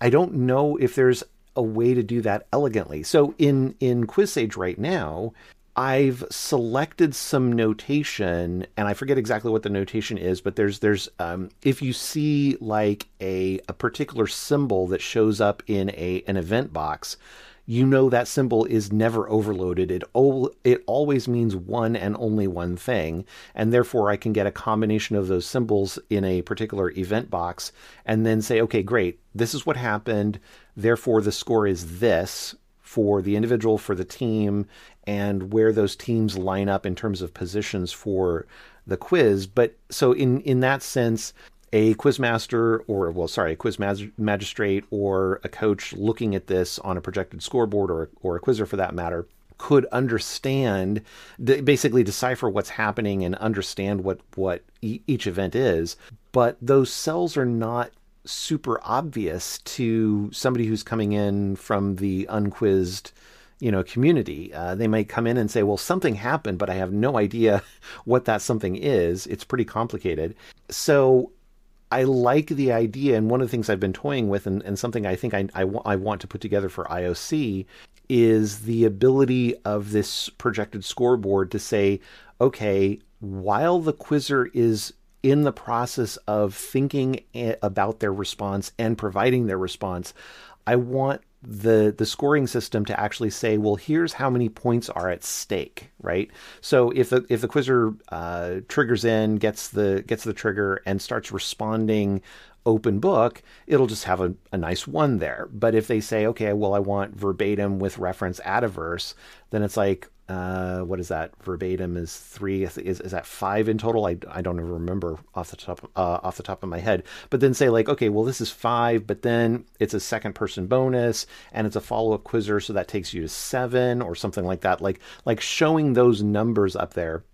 I don't know if there's a way to do that elegantly. So in in QuizSage right now, I've selected some notation, and I forget exactly what the notation is, but there's there's um, if you see like a a particular symbol that shows up in a an event box, you know that symbol is never overloaded. It it always means one and only one thing, and therefore I can get a combination of those symbols in a particular event box, and then say, okay, great, this is what happened. Therefore, the score is this for the individual, for the team, and where those teams line up in terms of positions for the quiz. But so in in that sense, a quizmaster or well sorry a quiz magistrate or a coach looking at this on a projected scoreboard or or a quizzer for that matter could understand basically decipher what's happening and understand what what each event is but those cells are not super obvious to somebody who's coming in from the unquizzed you know community uh, they might come in and say well something happened but i have no idea *laughs* what that something is. It's pretty complicated. So i like the idea and one of the things i've been toying with and, and something i think I, I, I want to put together for ioc is the ability of this projected scoreboard to say okay while the quizzer is in the process of thinking about their response and providing their response, I want the the scoring system to actually say, well, here's how many points are at stake, right? So if the if the quizzer uh, triggers in, gets the gets the trigger, and starts responding open book, it'll just have a, a nice one there. But if they say, okay, well, I want verbatim with reference add a verse, then it's like, uh, what is that? Verbatim is three. Is, is that five in total? I, I don't even remember off the top uh, off the top of my head. But then say like, okay, well this is five, but then it's a second person bonus and it's a follow up quizzer, so that takes you to seven or something like that. Like like showing those numbers up there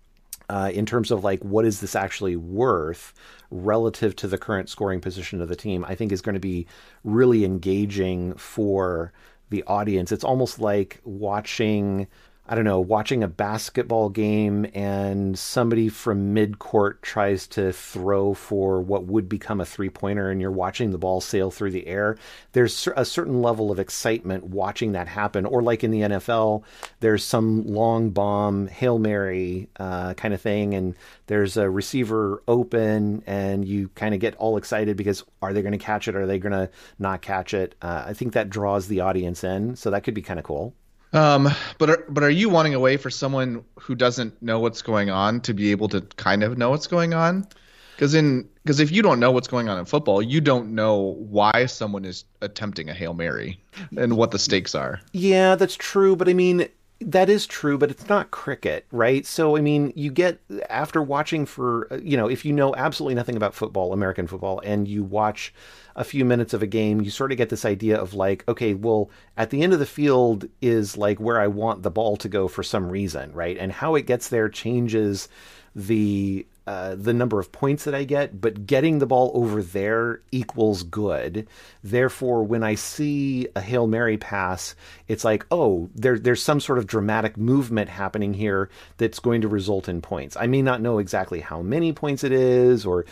uh, in terms of like what is this actually worth relative to the current scoring position of the team, I think is going to be really engaging for the audience. It's almost like watching I don't know, watching a basketball game and somebody from mid court tries to throw for what would become a three pointer and you're watching the ball sail through the air. There's a certain level of excitement watching that happen. Or like in the NFL, there's some long bomb, Hail Mary uh, kind of thing, and there's a receiver open and you kind of get all excited because are they going to catch it? Are they going to not catch it? Uh, I think that draws the audience in. So that could be kind of cool. Um, but are, but are you wanting a way for someone who doesn't know what's going on to be able to kind of know what's going on? Because in because if you don't know what's going on in football, you don't know why someone is attempting a hail mary and what the stakes are. Yeah, that's true. But I mean, that is true, but it's not cricket, right? So, I mean, you get after watching for, uh, you know, if you know absolutely nothing about football, American football, and you watch a few minutes of a game, you sort of get this idea of like, okay, well, at the end of the field is like where I want the ball to go for some reason, right? And how it gets there changes the uh, the number of points that I get, but getting the ball over there equals good. Therefore, when I see a Hail Mary pass, it's like, oh, there, there's some sort of dramatic movement happening here that's going to result in points. I may not know exactly how many points it is, or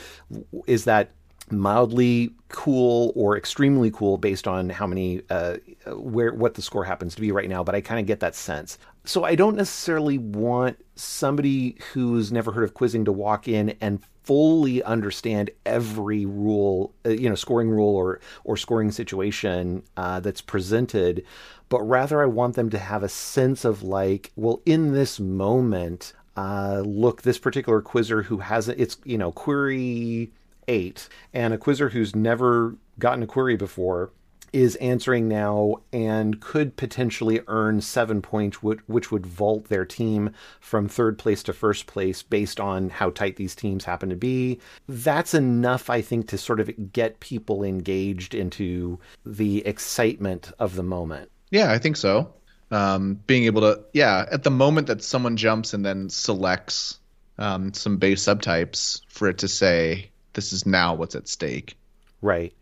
is that mildly cool or extremely cool based on how many uh, where what the score happens to be right now but i kind of get that sense. So i don't necessarily want somebody who's never heard of quizzing to walk in and fully understand every rule uh, you know scoring rule or or scoring situation uh, that's presented but rather i want them to have a sense of like well in this moment uh, look this particular quizzer who has it's you know query eight, and a quizzer who's never gotten a query before is answering now and could potentially earn seven points, which would vault their team from third place to first place based on how tight these teams happen to be. That's enough, I think, to sort of get people engaged into the excitement of the moment. Yeah, I think so. Um, being able to, yeah, at the moment that someone jumps and then selects um, some base subtypes for it to say, this is now what's at stake. Right.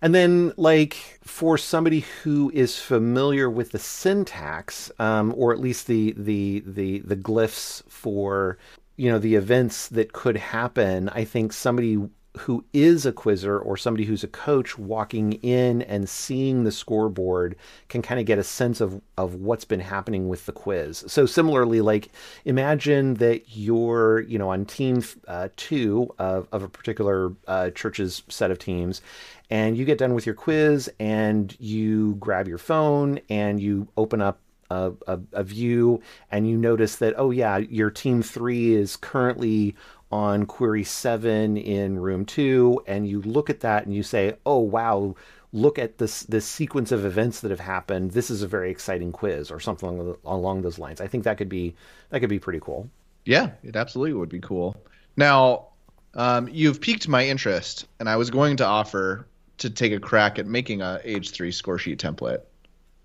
And then, like, for somebody who is familiar with the syntax, um, or at least the, the, the, the glyphs for, you know, the events that could happen, I think somebody who is a quizzer or somebody who's a coach walking in and seeing the scoreboard can kind of get a sense of, of what's been happening with the quiz. So similarly, like imagine that you're, you know, on team uh, two of, of a particular uh, church's set of teams, and you get done with your quiz and you grab your phone and you open up a, a, a, view and you notice that oh yeah your team three is currently on query 7 in room 2 and you look at that and you say, "Oh wow, look at this this sequence of events that have happened. This is a very exciting quiz or something along, along those lines." I think that could be that could be pretty cool. Yeah, it absolutely would be cool. Now, um, you've piqued my interest, and I was going to offer to take a crack at making a age three score sheet template.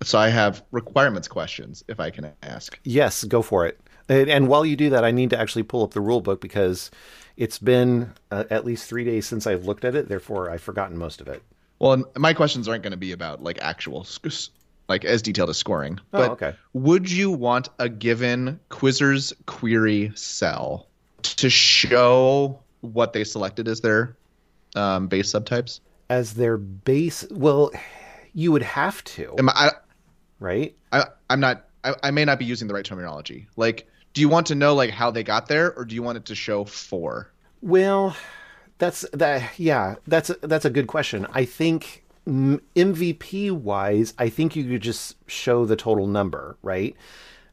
So I have requirements questions, if I can ask. Yes, go for it. And, and, while you do that, I need to actually pull up the rule book because it's been uh, at least three days since I've looked at it. Therefore, I've forgotten most of it. Well, my questions aren't going to be about like actual, like as detailed as scoring. Oh, but okay. would you want a given quizzer's query cell to show what they selected as their um, base subtypes? As their base, well, you would have to. Am I, right? I, I'm not. I, I may not be using the right terminology. Like do you want to know like how they got there or do you want it to show four? Well that's that yeah that's that's a good question. I think mvp wise i think you could just show the total number right?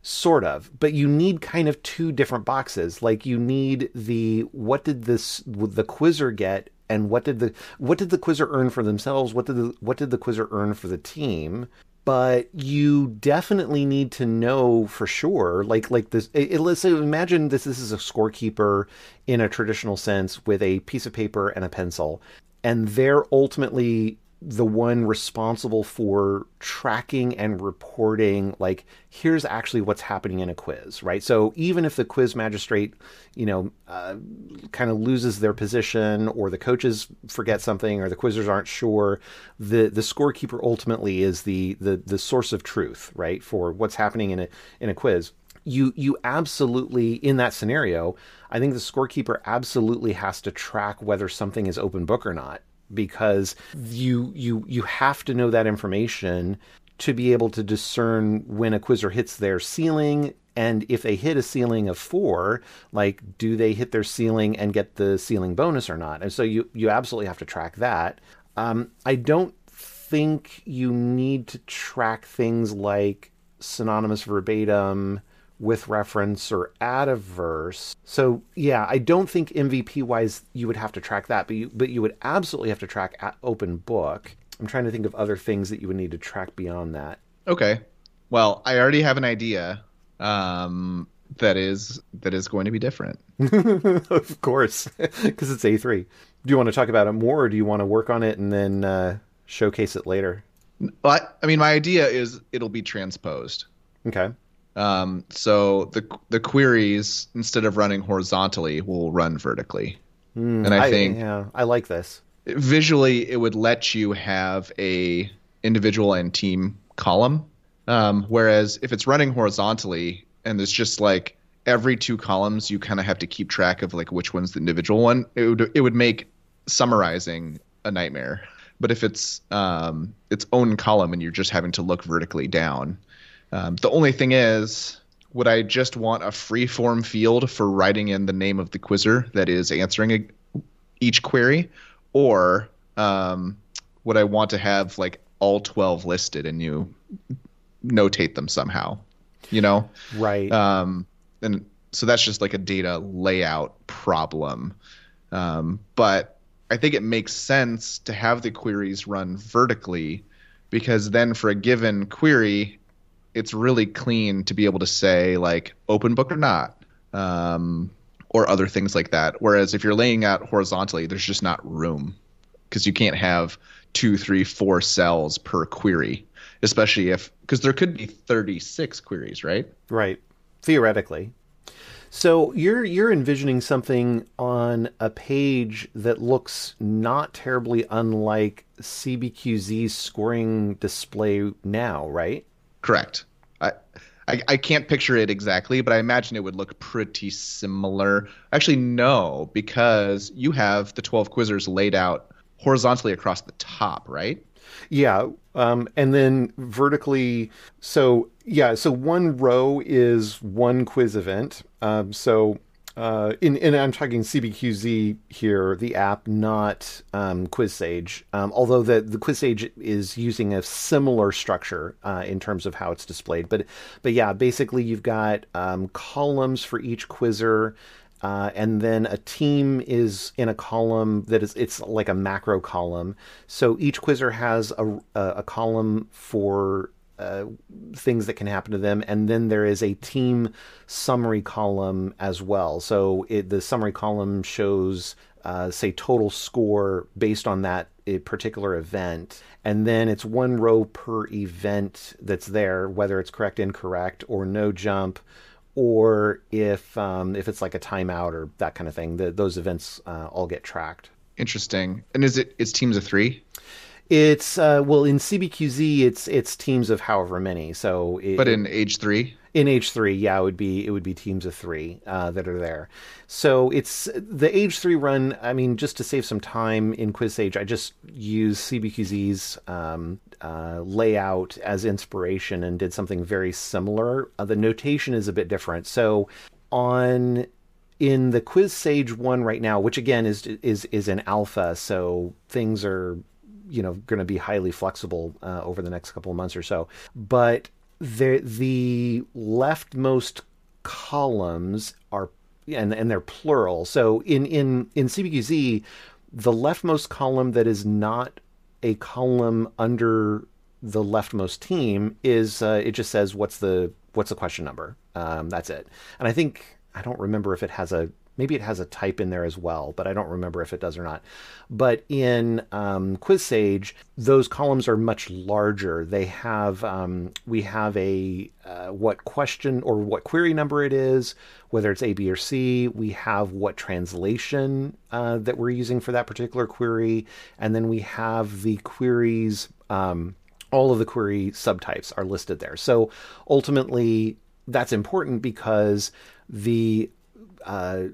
Sort of. But you need kind of two different boxes. Like you need the what did this the quizzer get and what did the what did the quizzer earn for themselves? What did the what did the quizzer earn for the team but you definitely need to know for sure like like this it, let's say imagine this this is a scorekeeper in a traditional sense with a piece of paper and a pencil and they're ultimately the one responsible for tracking and reporting like here's actually what's happening in a quiz right? So even if the quiz magistrate you know uh, kind of loses their position or the coaches forget something or the quizzers aren't sure the the scorekeeper ultimately is the the the source of truth right for what's happening in a in a quiz. You you absolutely in that scenario i think the scorekeeper absolutely has to track whether something is open book or not because you you you have to know that information to be able to discern when a quizzer hits their ceiling. And if they hit a ceiling of four like do they hit their ceiling and get the ceiling bonus or not? And so you you absolutely have to track that. Um, i don't think you need to track things like synonymous verbatim with reference or add a verse. So yeah, I don't think MVP wise you would have to track that, but you, but you would absolutely have to track open book. I'm trying to think of other things that you would need to track beyond that. Okay. Well, I already have an idea um, that is that is going to be different. *laughs* of course, *laughs* because it's A3. Do you want to talk about it more, or do you want to work on it and then uh, showcase it later? I, I mean, my idea is it'll be transposed. Okay. Um, so the the queries instead of running horizontally will run vertically. Mm, and I, I think yeah, I like this. Visually, it would let you have a individual and team column. Um, whereas if it's running horizontally and there's just like every two columns, you kind of have to keep track of like which one's the individual one. It would it would make summarizing a nightmare. But if it's um, its own column and you're just having to look vertically down, um, the only thing is, would I just want a free form field for writing in the name of the quizzer that is answering a, each query, or um, would I want to have like all 12 listed and you notate them somehow? You know, right? Um, and so that's just like a data layout problem. Um, but I think it makes sense to have the queries run vertically because then for a given query, it's really clean to be able to say like open book or not, um, or other things like that. Whereas if you're laying out horizontally, there's just not room because you can't have two, three, four cells per query, especially if because there could be 36 queries, right? Right, theoretically. So you're you're envisioning something on a page that looks not terribly unlike CBQZ's scoring display now, right? Correct. I I, I can't picture it exactly, but I imagine it would look pretty similar. Actually, no, because you have the 12 quizzers laid out horizontally across the top, right? Yeah, um, and then vertically. So yeah, so one row is one quiz event. Um, so uh, in, and I'm talking CBQZ here, the app, not um, QuizSage. Um, although the the QuizSage is using a similar structure uh, in terms of how it's displayed. But but yeah, basically you've got um, columns for each quizzer. Uh, and then a team is in a column that is it's like a macro column. So each quizzer has a, a, a column for uh, things that can happen to them, and then there is a team summary column as well. So it, the summary column shows, uh, say, total score based on that particular event, and then it's one row per event that's there, whether it's correct, incorrect, or no jump. Or if um, if it's like a timeout or that kind of thing, the, those events uh, all get tracked. Interesting. And is it it's teams of three? It's uh, well in CBQZ, it's it's teams of however many. So, it, but in age three, in age three, yeah, it would be it would be teams of three uh, that are there. So it's the age three run. I mean, just to save some time in QuizSage, I just use CBQZ's um, uh, layout as inspiration and did something very similar. Uh, the notation is a bit different. So on in the QuizSage one right now, which again is is is an alpha, so things are you know going to be highly flexible uh, over the next couple of months or so. But the the leftmost columns are and and they're plural. So in in in CBQZ, the leftmost column that is not a column under the leftmost team is uh, it just says what's the what's the question number. Um, that's it. And I think I don't remember if it has a Maybe it has a type in there as well, but I don't remember if it does or not. But in um, QuizSage, those columns are much larger. They have um, we have a uh, what question or what query number it is, whether it's A, B, or C. We have what translation uh, that we're using for that particular query, and then we have the queries. Um, all of the query subtypes are listed there. So ultimately, that's important because the uh,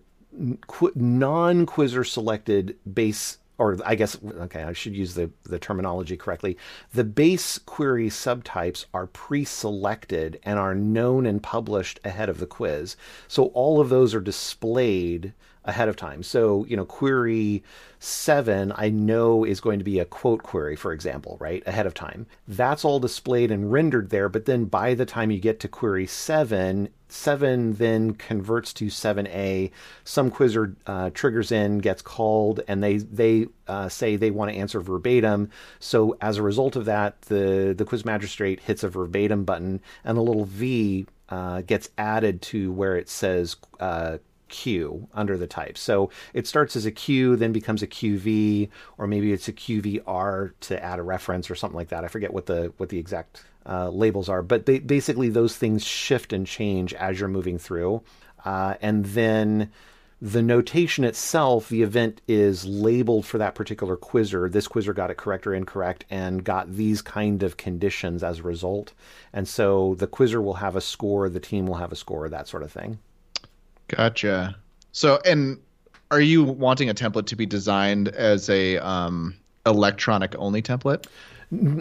non quizzer selected base or I guess okay, I should use the the terminology correctly. The base query subtypes are pre-selected and are known and published ahead of the quiz. So all of those are displayed ahead of time. So, you know, query seven, I know is going to be a quote query, for example, right? Ahead of time. That's all displayed and rendered there. But then by the time you get to query seven, seven then converts to 7a. Some quizzer uh, triggers in, gets called, and they, they uh, say they want to answer verbatim. So as a result of that, the, the quiz magistrate hits a verbatim button, and the little V uh, gets added to where it says uh, Q under the type. So it starts as a Q, then becomes a QV, or maybe it's a QVR to add a reference or something like that. I forget what the what the exact uh, labels are, but they, basically those things shift and change as you're moving through, uh, and then the notation itself, the event is labeled for that particular quizzer. This quizzer got it correct or incorrect and got these kind of conditions as a result. And so the quizzer will have a score, the team will have a score, that sort of thing. Gotcha. So, and are you wanting a template to be designed as a um, electronic only template?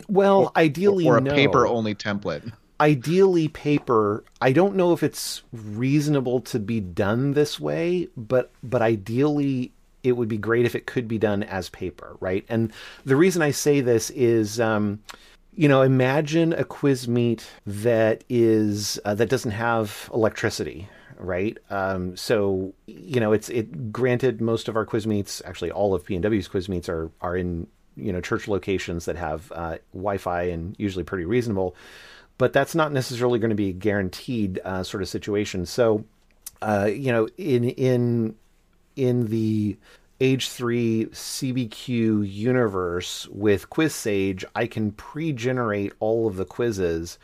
Well, or, ideally, or a no. paper only template. Ideally, paper. I don't know if it's reasonable to be done this way, but but ideally, it would be great if it could be done as paper, right? And the reason I say this is. Um, you know, imagine a quiz meet that is uh, that doesn't have electricity, right? Um, so you know, it's it. Granted, most of our quiz meets, actually all of PNW's quiz meets, are are in you know church locations that have uh, Wi-Fi and usually pretty reasonable, but that's not necessarily going to be a guaranteed uh, sort of situation. So, uh, you know, in in in the age 3 CBQ universe with QuizSage, I can pre-generate all of the quizzes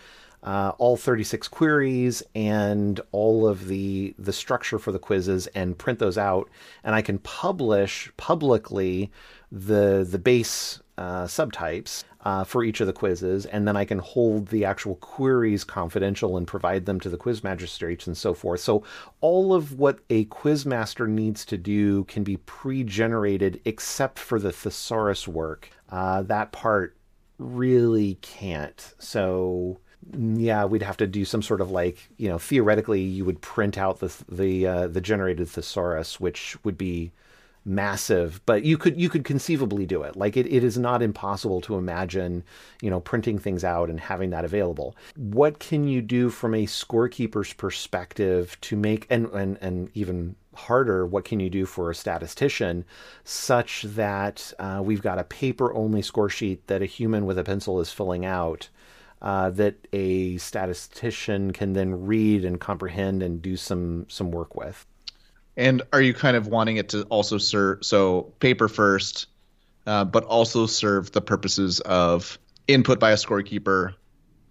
uh, all 36 queries and all of the the structure for the quizzes and print those out and I can publish publicly the the base uh, subtypes uh, for each of the quizzes, and then I can hold the actual queries confidential and provide them to the quiz magistrates and so forth. So all of what a quizmaster needs to do can be pre-generated, except for the thesaurus work. Uh, that part really can't. So yeah, we'd have to do some sort of like you know theoretically you would print out the the uh, the generated thesaurus, which would be massive, but you could you could conceivably do it. Like it, it is not impossible to imagine, you know, printing things out and having that available. What can you do from a scorekeeper's perspective to make and and, and even harder, what can you do for a statistician such that uh, we've got a paper only score sheet that a human with a pencil is filling out uh, that a statistician can then read and comprehend and do some some work with. And are you kind of wanting it to also serve so paper first, uh, but also serve the purposes of input by a scorekeeper,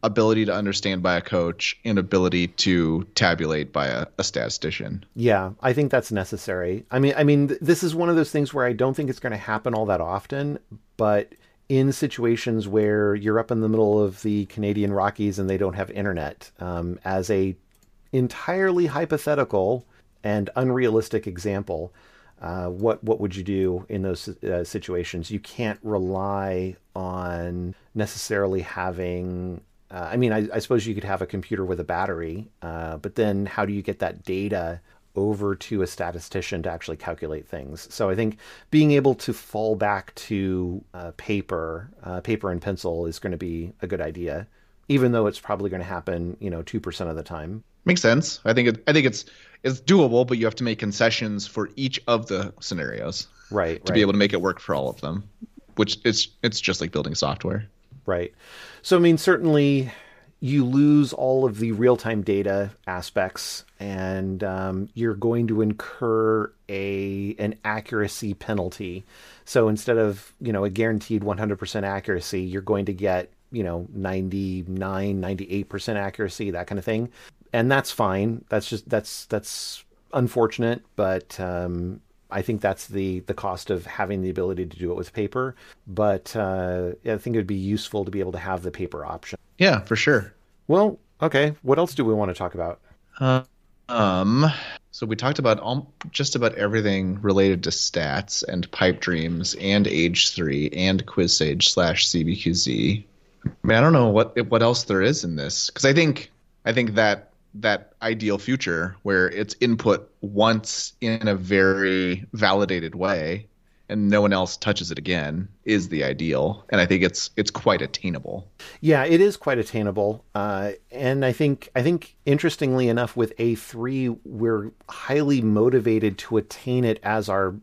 ability to understand by a coach, and ability to tabulate by a, a statistician? Yeah, I think that's necessary. I mean, I mean, th- this is one of those things where I don't think it's going to happen all that often, but in situations where you're up in the middle of the Canadian Rockies and they don't have internet, um, as a entirely hypothetical and unrealistic example, uh, what what would you do in those uh, situations? You can't rely on necessarily having. Uh, I mean, I, I, suppose you could have a computer with a battery, uh, but then how do you get that data over to a statistician to actually calculate things? So I think being able to fall back to uh, paper, uh, paper and pencil is going to be a good idea, even though it's probably going to happen, you know, two percent of the time. Makes sense. I think it, I think it's it's doable, but you have to make concessions for each of the scenarios, right? To right. be able to make it work for all of them, which it's it's just like building software, right? So I mean, certainly you lose all of the real time data aspects, and um, you're going to incur a an accuracy penalty. So instead of you know a guaranteed 100% accuracy, you're going to get you know 99 98% accuracy that kind of thing and that's fine. That's just that's that's unfortunate, but um, I think that's the the cost of having the ability to do it with paper. But uh, I think it would be useful to be able to have the paper option. Yeah, for sure. Well, okay. What else do we want to talk about? Uh, um, so we talked about all, just about everything related to stats and pipe dreams and age three and QuizSage slash cbqz. I mean, I don't know what what else there is in this because I think I think that that ideal future where it's input once in a very validated way and no one else touches it again is the ideal and i think it's it's quite attainable yeah it is quite attainable uh, and i think i think interestingly enough with a3 we're highly motivated to attain it as our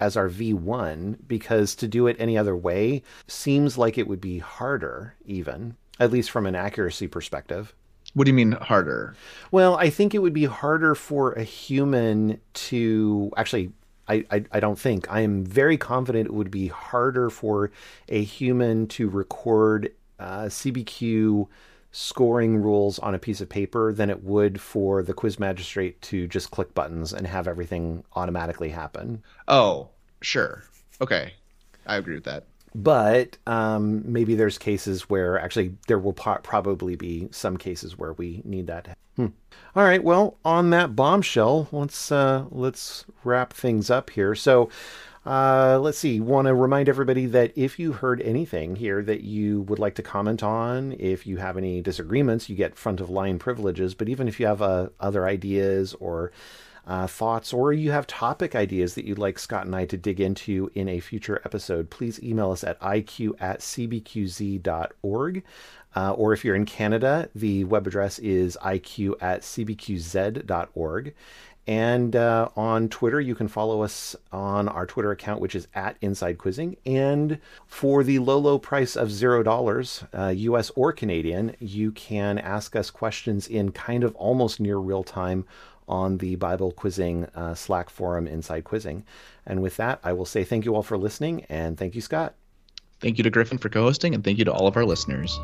as our v1 because to do it any other way seems like it would be harder even at least from an accuracy perspective what do you mean harder? Well, I think it would be harder for a human to actually. I, I, I don't think. I am very confident it would be harder for a human to record uh, CBQ scoring rules on a piece of paper than it would for the quiz magistrate to just click buttons and have everything automatically happen. Oh, sure. Okay. I agree with that but um, maybe there's cases where actually there will po- probably be some cases where we need that. Hmm. All right. Well, on that bombshell, let's uh, let's wrap things up here. So. Uh, let's see. Want to remind everybody that if you heard anything here that you would like to comment on, if you have any disagreements, you get front of line privileges. But even if you have uh, other ideas or uh, thoughts or you have topic ideas that you'd like Scott and I to dig into in a future episode, please email us at iq at cbqz.org. Uh, or if you're in Canada, the web address is iq at cbqz.org. And uh, on Twitter, you can follow us on our Twitter account, which is at Inside Quizzing. And for the low, low price of zero dollars, uh, US or Canadian, you can ask us questions in kind of almost near real time on the Bible Quizzing uh, Slack forum inside Quizzing. And with that, I will say thank you all for listening and thank you, Scott. Thank you to Gryphon for co hosting and thank you to all of our listeners.